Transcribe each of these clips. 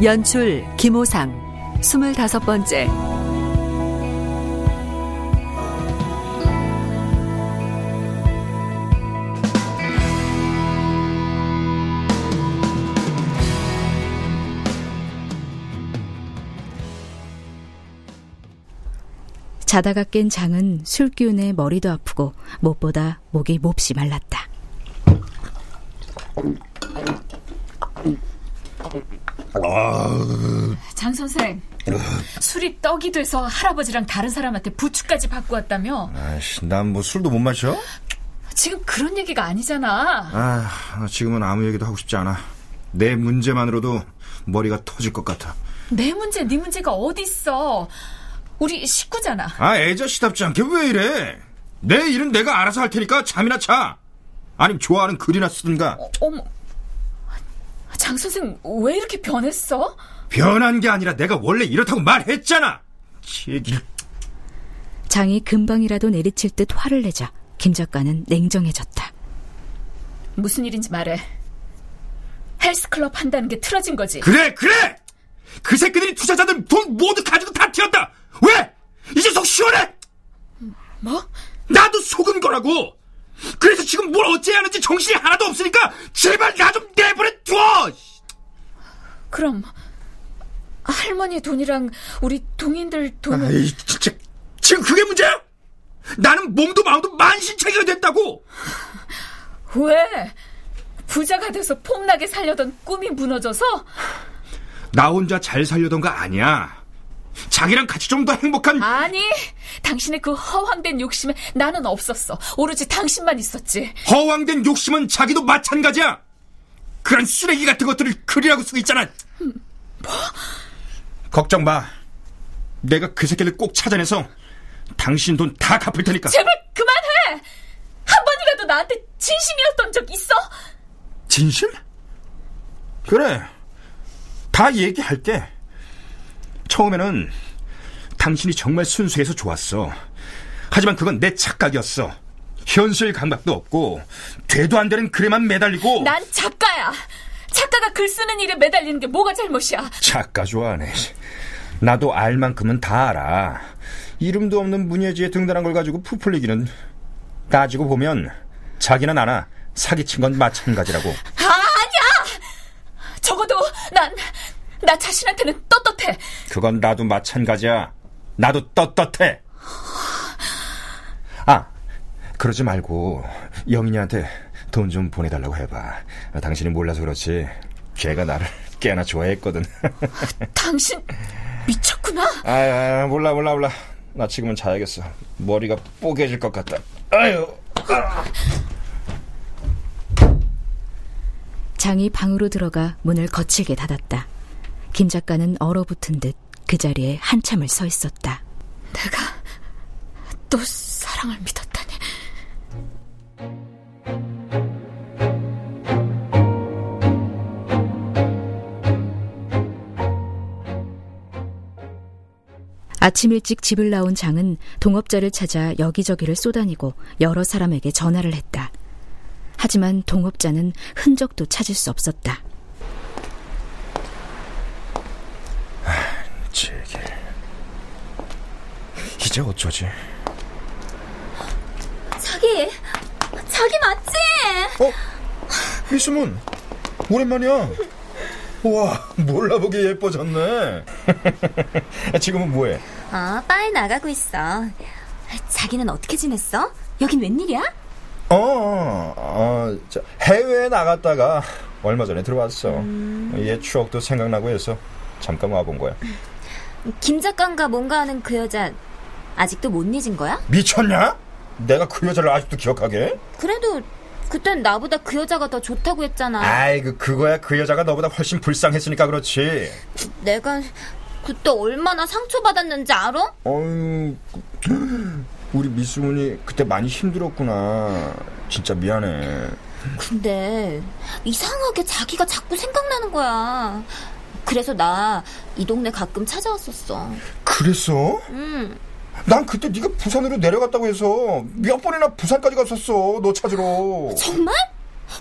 연출 김호상 스물다섯 번째 자다가 깬 장은 술기운에 머리도 아프고 무엇보다 목이 몹시 말랐다. 장 선생, 술이 떡이 돼서 할아버지랑 다른 사람한테 부추까지 받고 왔다며? 아이씨, 난 뭐 술도 못 마셔? 지금 그런 얘기가 아니잖아. 아, 지금은 아무 얘기도 하고 싶지 않아. 내 문제만으로도 머리가 터질 것 같아. 내 문제, 네 문제가 어딨어. 우리 식구잖아. 아, 애자시답지 않게 왜 이래? 내 일은 내가 알아서 할 테니까 잠이나 자. 아니면 좋아하는 글이나 쓰든가. 어, 어머. 장 선생, 왜 이렇게 변했어? 변한 게 아니라 내가 원래 이렇다고 말했잖아. 얘기를. 장이 금방이라도 내리칠 듯 화를 내자 김 작가는 냉정해졌다. 무슨 일인지 말해. 헬스클럽 한다는 게 틀어진 거지. 그래, 그래! 그 새끼들이 투자자들 돈 모두 가지고 다 튀었다! 왜? 이제 속 시원해! 뭐? 나도 속은 거라고! 그래서 지금 뭘 어째야 하는지 정신이 하나도 없으니까 제발 나 좀 내버려 둬! 그럼 할머니 돈이랑 우리 동인들 돈은 아이, 진짜. 지금 그게 문제야? 나는 몸도 마음도 만신창이가 됐다고! 왜? 부자가 돼서 폼나게 살려던 꿈이 무너져서? 나 혼자 잘 살려던 거 아니야. 자기랑 같이 좀 더 행복한. 아니, 당신의 그 허황된 욕심에 나는 없었어. 오로지 당신만 있었지. 허황된 욕심은 자기도 마찬가지야. 그런 쓰레기 같은 것들을 글이라고 쓰고 있잖아. 뭐? 걱정 마. 내가 그 새끼를 꼭 찾아내서 당신 돈 다 갚을 테니까. 제발 그만해! 한 번이라도 나한테 진심이었던 적 있어? 진심? 그래. 다 얘기할게. 처음에는 당신이 정말 순수해서 좋았어. 하지만 그건 내 착각이었어. 현실 감각도 없고 되도 안 되는 글에만 매달리고 난 작가야. 작가가 글 쓰는 일에 매달리는 게 뭐가 잘못이야? 작가 좋아하네. 나도 알 만큼은 다 알아. 이름도 없는 문예지에 등단한 걸 가지고 부풀리기는 따지고 보면 자기나 나나 사기친 건 마찬가지라고. 아, 아니야! 적어도 난, 나 자신한테는 떳떳해. 그건 나도 마찬가지야. 나도 떳떳해. 아, 그러지 말고 영인이한테 돈 좀 보내달라고 해봐. 당신이 몰라서 그렇지. 걔가 나를 꽤나 좋아했거든. 당신 미쳤구나. 아, 아, 몰라 몰라 몰라. 나 지금은 자야겠어. 머리가 뽀개질 것 같다. 아유. 아. 장이 방으로 들어가 문을 거칠게 닫았다. 김 작가는 얼어붙은 듯 그 자리에 한참을 서 있었다. 내가 또 사랑을 믿었다니. 아침 일찍 집을 나온 장은 동업자를 찾아 여기저기를 쏘다니고 여러 사람에게 전화를 했다. 하지만 동업자는 흔적도 찾을 수 없었다. 제길. 이제 어쩌지? 자기, 자기 맞지? 어? 미수문, 오랜만이야. 와, 몰라보게 예뻐졌네. 지금은 뭐해? 어, 바에 나가고 있어. 자기는 어떻게 지냈어? 여긴 웬일이야? 어, 어, 저, 해외에 나갔다가 얼마 전에 들어왔어. 음... 옛 추억도 생각나고 해서 잠깐 와본 거야. 김 작가인가 뭔가 하는 그 여자 아직도 못 잊은 거야? 미쳤냐? 내가 그 여자를 아직도 기억하게? 그래도 그땐 나보다 그 여자가 더 좋다고 했잖아. 아이고 그거야 그 여자가 너보다 훨씬 불쌍했으니까 그렇지. 내가 그때 얼마나 상처받았는지 알아? 어유 우리 미수문이 그때 많이 힘들었구나. 진짜 미안해. 근데 이상하게 자기가 자꾸 생각나는 거야. 그래서 나 이 동네 가끔 찾아왔었어. 그랬어? 응. 난 그때 네가 부산으로 내려갔다고 해서 몇 번이나 부산까지 갔었어. 너 찾으러. 정말?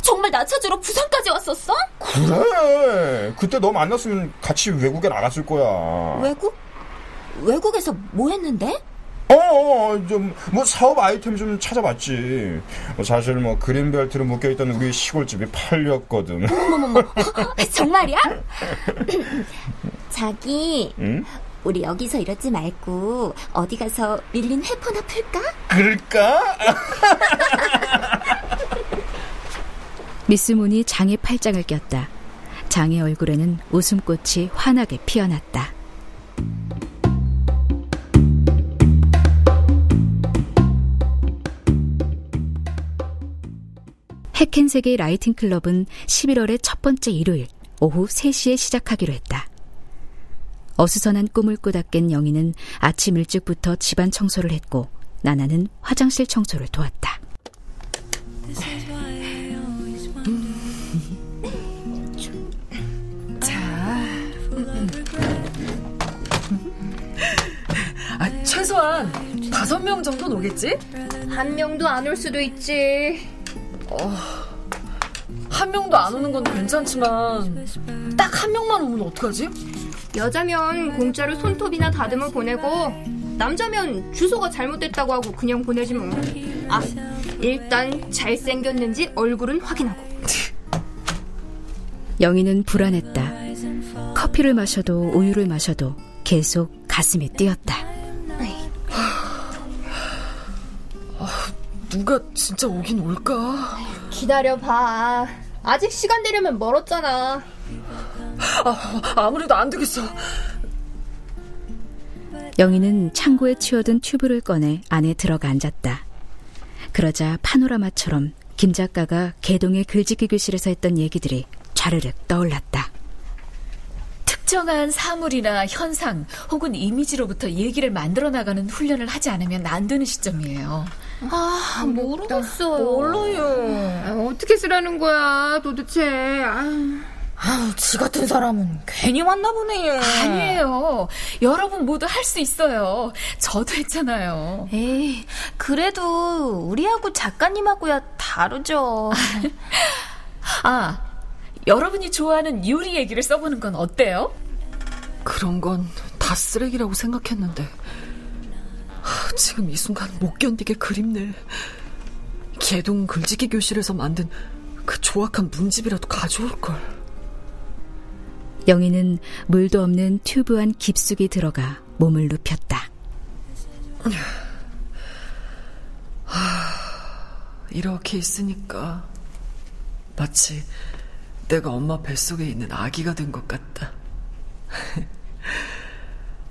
정말 나 찾으러 부산까지 왔었어? 그래. 그때 너 만났으면 같이 외국에 나갔을 거야. 외국? 외국에서 뭐 했는데? 어, 어, 좀, 뭐, 사업 아이템 좀 찾아봤지. 뭐 사실 뭐, 그린벨트로 묶여있던 우리 시골집이 팔렸거든. 어머머머. 정말이야? 자기, 응? 우리 여기서 이러지 말고 어디 가서 밀린 회포나 풀까? 그럴까? 미스 문이 장의 팔짱을 꼈다. 장의 얼굴에는 웃음꽃이 환하게 피어났다. 해켄색의 라이팅 클럽은 11월의 첫 번째 일요일 오후 3시에 시작하기로 했다. 어수선한 꿈을 꾸다 깬 영희는 아침 일찍부터 집안 청소를 했고 나나는 화장실 청소를 도왔다. 아, 최소한 다섯 명 정도는 오겠지? 한 명도 안 올 수도 있지. 한 명도 안 오는 건 괜찮지만 딱 한 명만 오면 어떡하지? 여자면 공짜로 손톱이나 다듬어 보내고 남자면 주소가 잘못됐다고 하고 그냥 보내지 뭐. 아, 일단 잘생겼는지 얼굴은 확인하고. 영희는 불안했다. 커피를 마셔도 우유를 마셔도 계속 가슴이 뛰었다. 누가 진짜 오긴 올까? 기다려봐. 아직 시간 되려면 멀었잖아. 아, 아무래도 안 되겠어. 영희는 창고에 치워둔 튜브를 꺼내 안에 들어가 앉았다. 그러자 파노라마처럼 김 작가가 개동의 글짓기 교실에서 했던 얘기들이 좌르륵 떠올랐다. 특정한 사물이나 현상 혹은 이미지로부터 얘기를 만들어 나가는 훈련을 하지 않으면 안 되는 시점이에요. 아, 모르겠어. 몰라요. 아, 어떻게 쓰라는 거야, 도대체. 아. 아우, 지 같은 사람은 괜히 왔나 보네. 아니에요. 여러분 모두 할 수 있어요. 저도 했잖아요. 에이, 그래도 우리하고 작가님하고야 다르죠. 아, 여러분이 좋아하는 요리 얘기를 써보는 건 어때요? 그런 건 다 쓰레기라고 생각했는데 하, 지금 이 순간 못 견디게 그립네. 개동 글짓기 교실에서 만든 그 조악한 문집이라도 가져올 걸. 영희는 물도 없는 튜브 안 깊숙이 들어가 몸을 눕혔다. 이렇게 있으니까 마치 내가 엄마 뱃속에 있는 아기가 된 것 같다.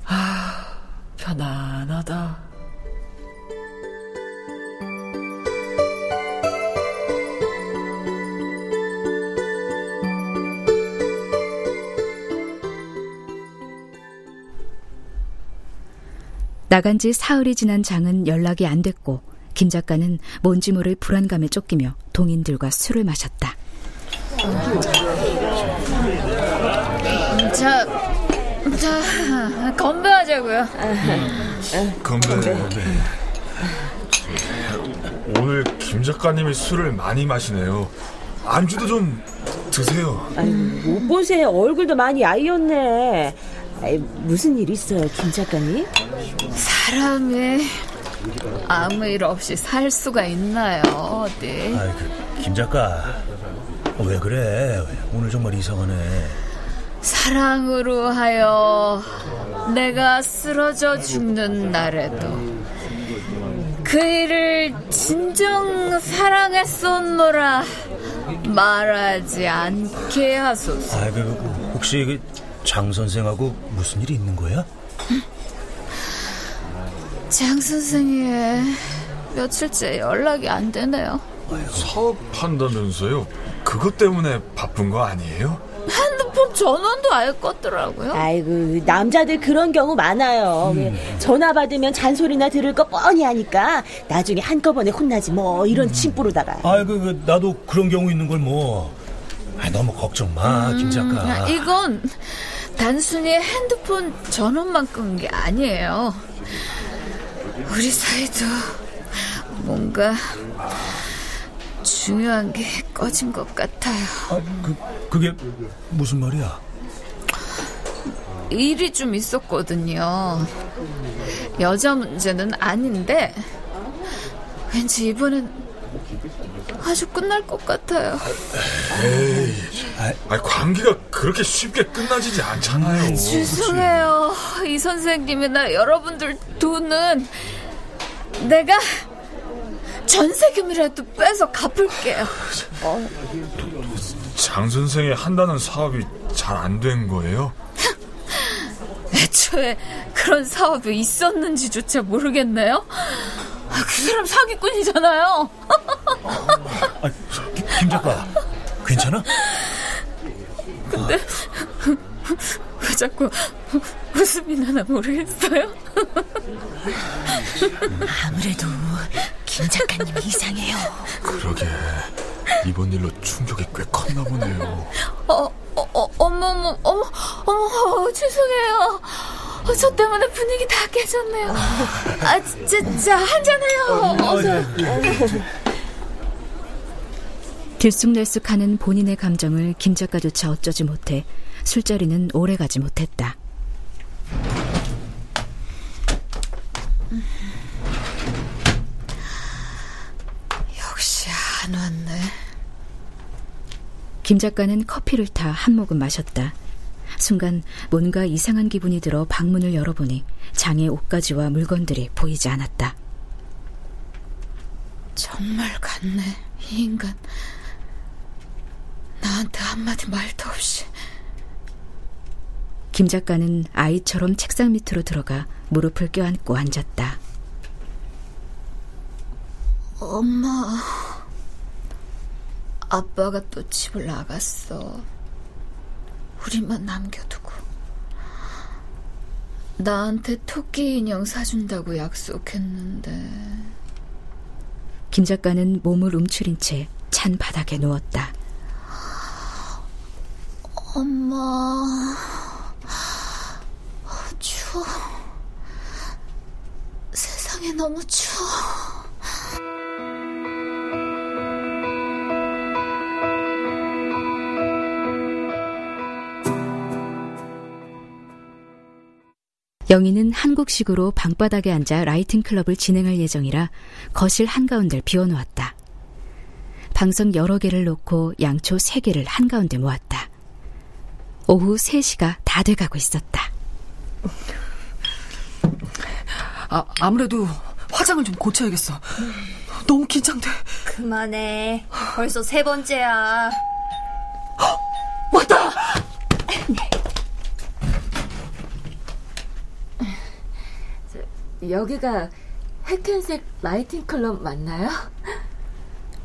아, 편안하다. 나간 지 사흘이 지난 장은 연락이 안 됐고 김 작가는 뭔지 모를 불안감에 쫓기며 동인들과 술을 마셨다. 자, 자, 건배하자고요. 건배. 네. 오늘 김 작가님이 술을 많이 마시네요. 안주도 좀 드세요. 못 보세요. 얼굴도 많이 아이었네. 아이, 무슨 일 있어요, 김 작가님? 사람이 아무 일 없이 살 수가 있나요, 어디? 아이, 그, 김 작가. 왜 그래? 오늘 정말 이상하네. 사랑으로 하여 내가 쓰러져 죽는 날에도 그 일을 진정 사랑했었노라 말하지 않게 하소서. 아, 그, 혹시 그, 장 선생하고 무슨 일이 있는 거야? 장 선생이 며칠째 연락이 안 되네요. 사업한다면서요? 그것 때문에 바쁜 거 아니에요? 핸드폰 전원도 아예 껐더라고요. 아이고 남자들 그런 경우 많아요. 음. 전화 받으면 잔소리나 들을 거 뻔히 하니까 나중에 한꺼번에 혼나지 뭐 이런 침부로다가. 아이고 그, 나도 그런 경우 있는 걸 뭐. 아, 너무 걱정 마, 음, 김 작가. 이건 단순히 핸드폰 전원만 끈 게 아니에요. 우리 사이도 뭔가 중요한 게 꺼진 것 같아요. 아, 그, 그게 무슨 말이야? 일이 좀 있었거든요. 여자 문제는 아닌데, 왠지 이번엔 아주 끝날 것 같아요. 에이, 아, 관계가 그렇게 쉽게 끝나지지 않잖아요. 죄송해요. 이 선생님이나 여러분들 돈은 내가 전세금이라도 빼서 갚을게요. 어. 장 선생이 한다는 사업이 잘 안 된 거예요? 애초에 그런 사업이 있었는지조차 모르겠네요. 아, 그 사람 사기꾼이잖아요. 아, 김 작가, 괜찮아? 근데 왜 자꾸 웃음이 나나 모르겠어요. 아무래도 김 작가님 이상해요. 그러게 이번 일로 충격이 꽤 컸나 보네요. 어, 어, 어, 어머, 어머, 어머, 어머, 죄송해요. 어, 저 때문에 분위기 다 깨졌네요. 아, 진짜 한잔해요. 어서. 들쑥날쑥하는 본인의 감정을 김 작가조차 어쩌지 못해 술자리는 오래가지 못했다. 역시 안 왔네. 김 작가는 커피를 타 한 모금 마셨다. 순간 뭔가 이상한 기분이 들어 방문을 열어보니 장의 옷가지와 물건들이 보이지 않았다. 정말 같네, 이 인간. 나한테 한마디 말도 없이. 김 작가는 아이처럼 책상 밑으로 들어가 무릎을 껴안고 앉았다. 엄마, 아빠가 또 집을 나갔어. 우리만 남겨두고. 나한테 토끼 인형 사준다고 약속했는데. 김 작가는 몸을 움츠린 채 찬 바닥에 누웠다. 엄마, 추워. 세상에 너무 추워. 영희는 한국식으로 방바닥에 앉아 라이팅 클럽을 진행할 예정이라 거실 한가운데를 비워놓았다. 방석 여러 개를 놓고 양초 세 개를 한가운데 모았다. 오후 3시가 다 돼가고 있었다. 아, 아무래도 화장을 좀 고쳐야겠어. 너무 긴장돼. 그만해. 벌써 세 번째야. 왔다! 여기가 흑현색 writing 클럽 맞나요?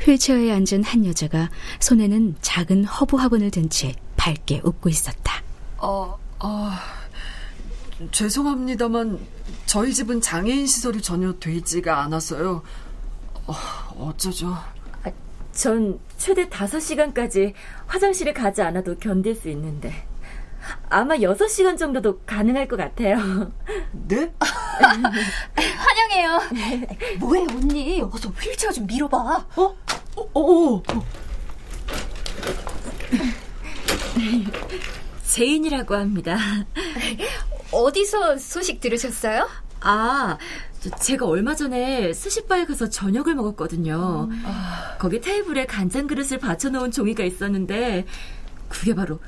휠체어에 앉은 한 여자가 손에는 작은 허브 화분을 든 채 밝게 웃고 있었다. 어, 어, 죄송합니다만 저희 집은 장애인 시설이 전혀 돼 있지가 않아서요. 어, 어쩌죠? 아, 전 최대 5시간까지 화장실에 가지 않아도 견딜 수 있는데 아마 6시간 정도도 가능할 것 같아요. 네? 환영해요. 뭐해, 언니? 어서 휠체어 좀 밀어봐. 어? 어, 어, 어. 제인이라고 합니다. 어디서 소식 들으셨어요? 아, 제가 얼마 전에 스시바에 가서 저녁을 먹었거든요. 음. 거기 테이블에 간장 그릇을 받쳐놓은 종이가 있었는데 그게 바로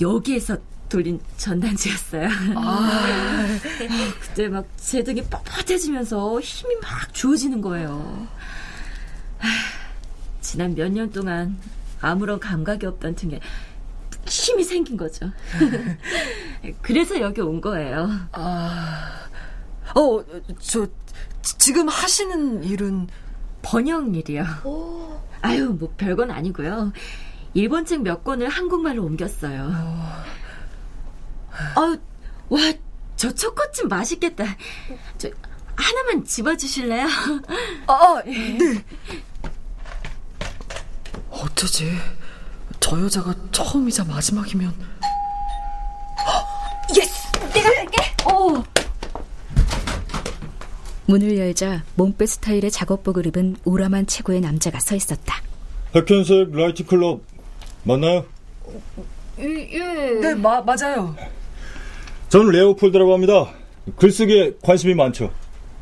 여기에서 돌린 전단지였어요. 아. 그때 막 제 등이 뻣뻣해지면서 힘이 막 주어지는 거예요. 지난 몇 년 동안 아무런 감각이 없던 등에 힘이 생긴 거죠. 그래서 여기 온 거예요. 아, 어, 저, 지금 하시는 일은? 번역 일이요. 오. 아유, 뭐 별건 아니고요. 일본 책 몇 권을 한국말로 옮겼어요. 어, 와, 저 초코칩 맛있겠다. 저 하나만 집어주실래요? 아, 네. 어쩌지? 저 여자가 처음이자 마지막이면. Yes! 내가 할게! 오! 문을 열자 몸빼 스타일의 작업복을 입은 우람한 체구의 남자가 서 있었다. 해켄색 writing 클럽 맞나요? 예, 예. 네, 마, 맞아요. 저는 레오폴드라고 합니다. 글쓰기에 관심이 많죠.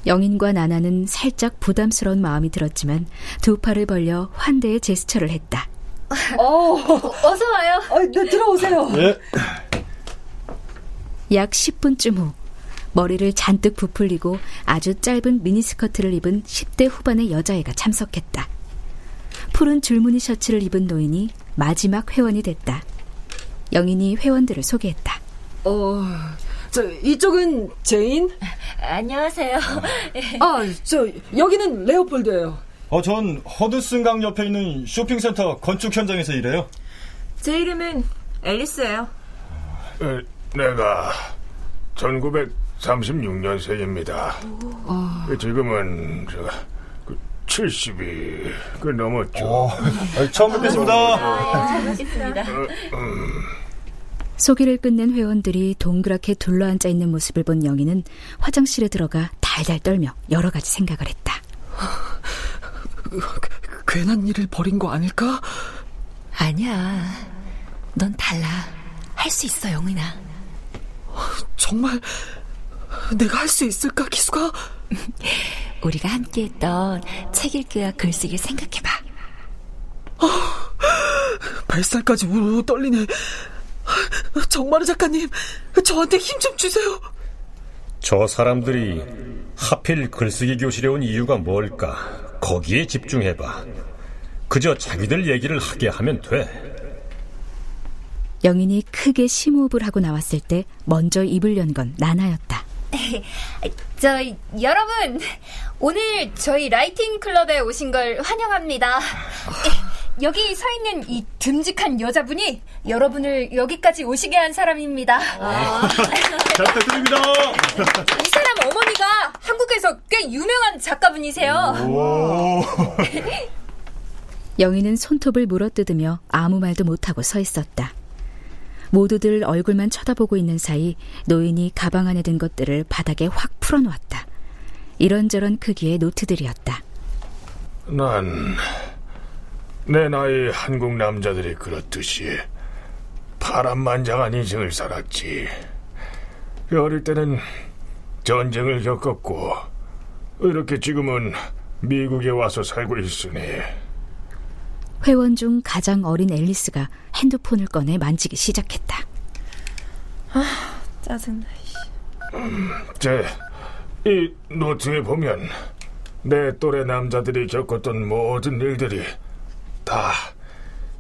영인과 나나는 살짝 부담스러운 마음이 들었지만 두 팔을 벌려 환대의 제스처를 했다. 어, 어서 와요. 아, 네, 들어오세요. 예. 약 10분쯤 후 머리를 잔뜩 부풀리고 아주 짧은 미니스커트를 입은 10대 후반의 여자애가 참석했다. 푸른 줄무늬 셔츠를 입은 노인이 마지막 회원이 됐다. 영인이 회원들을 소개했다. 어, 저 이쪽은 제인. 안녕하세요. 아, 저 여기는 레오폴드예요. 어, 전 허드슨 강 옆에 있는 쇼핑센터 건축 현장에서 일해요. 제 이름은 앨리스예요. 에, 내가 1936년생입니다. 아. 지금은 저, 그 70이 그 넘었죠. 어, 처음 뵙겠습니다. 잘 먹겠습니다. 소개를 끝낸 회원들이 동그랗게 둘러앉아 있는 모습을 본 영희는 화장실에 들어가 달달 떨며 여러 가지 생각을 했다. 괜한 일을 벌인 거 아닐까? 아니야. 넌 달라. 할 수 있어, 영은아. 정말 내가 할 수 있을까, 기수가? 우리가 함께 했던 책 읽기와 글쓰기를 생각해봐. 뱃살까지 우르르 떨리네. 정마루 작가님, 저한테 힘 좀 주세요. 저 사람들이 하필 글쓰기 교실에 온 이유가 뭘까? 거기에 집중해봐. 그저 자기들 얘기를 하게 하면 돼. 영인이 크게 심호흡을 하고 나왔을 때 먼저 입을 연 건 나나였다. 저, 여러분, 오늘 저희 라이팅 클럽에 오신 걸 환영합니다. 여기 서 있는 이 듬직한 여자분이 여러분을 여기까지 오시게 한 사람입니다. 잘 부탁드립니다. 이 사람 어머니가 한국에서 꽤 유명한 작가분이세요. 영희는 손톱을 물어뜯으며 아무 말도 못하고 서 있었다. 모두들 얼굴만 쳐다보고 있는 사이 노인이 가방 안에 든 것들을 바닥에 확 풀어놓았다. 이런저런 크기의 노트들이었다. 난 내 나이 한국 남자들이 그렇듯이 파란만장한 인생을 살았지. 어릴 때는 전쟁을 겪었고 이렇게 지금은 미국에 와서 살고 있으니 회원 중 가장 어린 앨리스가 핸드폰을 꺼내 만지기 시작했다. 아, 짜증나. 제이 노트에 보면 내 또래 남자들이 겪었던 모든 일들이 다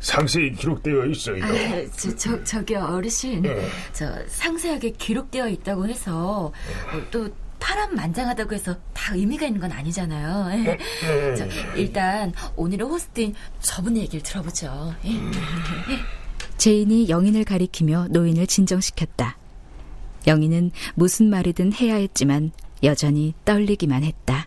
상세히 기록되어 있어요. 아, 저, 저, 저기 어르신, 네. 저 상세하게 기록되어 있다고 해서 어, 또 파란만장하다고 해서 다 의미가 있는 건 아니잖아요. 네. 저, 일단 오늘의 호스트인 저분 얘기를 들어보죠. 예. 제인이 영인을 가리키며 노인을 진정시켰다. 영인은 무슨 말이든 해야 했지만 여전히 떨리기만 했다.